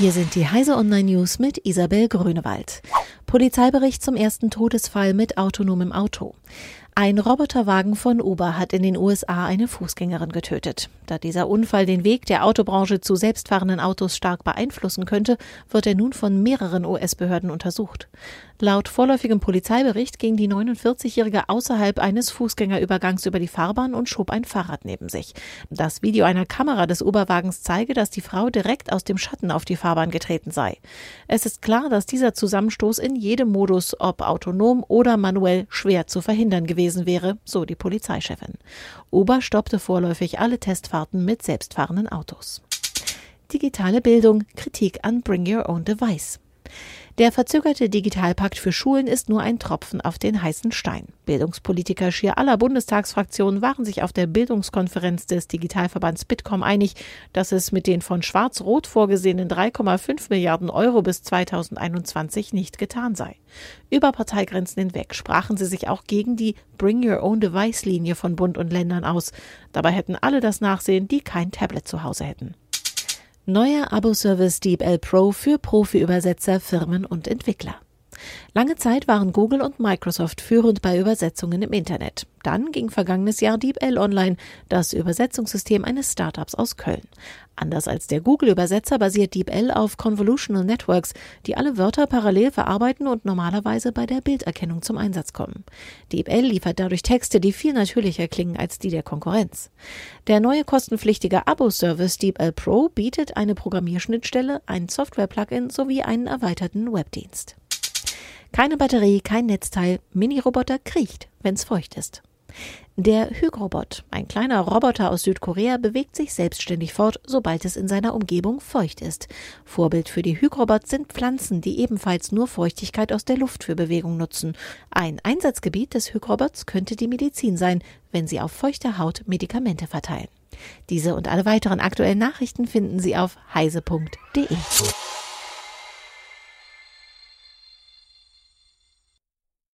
Hier sind die Heise Online News mit Isabel Grünewald. Polizeibericht zum ersten Todesfall mit autonomem Auto. Ein Roboterwagen von Uber hat in den USA eine Fußgängerin getötet. Da dieser Unfall den Weg der Autobranche zu selbstfahrenden Autos stark beeinflussen könnte, wird er nun von mehreren US-Behörden untersucht. Laut vorläufigem Polizeibericht ging die 49-Jährige außerhalb eines Fußgängerübergangs über die Fahrbahn und schob ein Fahrrad neben sich. Das Video einer Kamera des Uberwagens zeige, dass die Frau direkt aus dem Schatten auf die Fahrbahn getreten sei. Es ist klar, dass dieser Zusammenstoß in jedem Modus, ob autonom oder manuell, schwer zu verhindern gewesen wäre, so die Polizeichefin. Uber stoppte vorläufig alle Testfahrten mit selbstfahrenden Autos. Digitale Bildung, Kritik an Bring Your Own Device. Der verzögerte Digitalpakt für Schulen ist nur ein Tropfen auf den heißen Stein. Bildungspolitiker schier aller Bundestagsfraktionen waren sich auf der Bildungskonferenz des Digitalverbands Bitkom einig, dass es mit den von Schwarz-Rot vorgesehenen 3,5 Milliarden Euro bis 2021 nicht getan sei. Über Parteigrenzen hinweg sprachen sie sich auch gegen die Bring Your Own Device Linie von Bund und Ländern aus. Dabei hätten alle das Nachsehen, die kein Tablet zu Hause hätten. Neuer Abo-Service DeepL Pro für Profi-Übersetzer, Firmen und Entwickler. Lange Zeit waren Google und Microsoft führend bei Übersetzungen im Internet. Dann ging vergangenes Jahr DeepL online, das Übersetzungssystem eines Startups aus Köln. Anders als der Google-Übersetzer basiert DeepL auf Convolutional Networks, die alle Wörter parallel verarbeiten und normalerweise bei der Bilderkennung zum Einsatz kommen. DeepL liefert dadurch Texte, die viel natürlicher klingen als die der Konkurrenz. Der neue kostenpflichtige Abo-Service DeepL Pro bietet eine Programmierschnittstelle, ein Software-Plugin sowie einen erweiterten Webdienst. Keine Batterie, kein Netzteil, Mini-Roboter kriecht, wenn's feucht ist. Der Hygrobot, ein kleiner Roboter aus Südkorea, bewegt sich selbstständig fort, sobald es in seiner Umgebung feucht ist. Vorbild für die Hygrobots sind Pflanzen, die ebenfalls nur Feuchtigkeit aus der Luft für Bewegung nutzen. Ein Einsatzgebiet des Hygrobots könnte die Medizin sein, wenn sie auf feuchter Haut Medikamente verteilen. Diese und alle weiteren aktuellen Nachrichten finden Sie auf heise.de.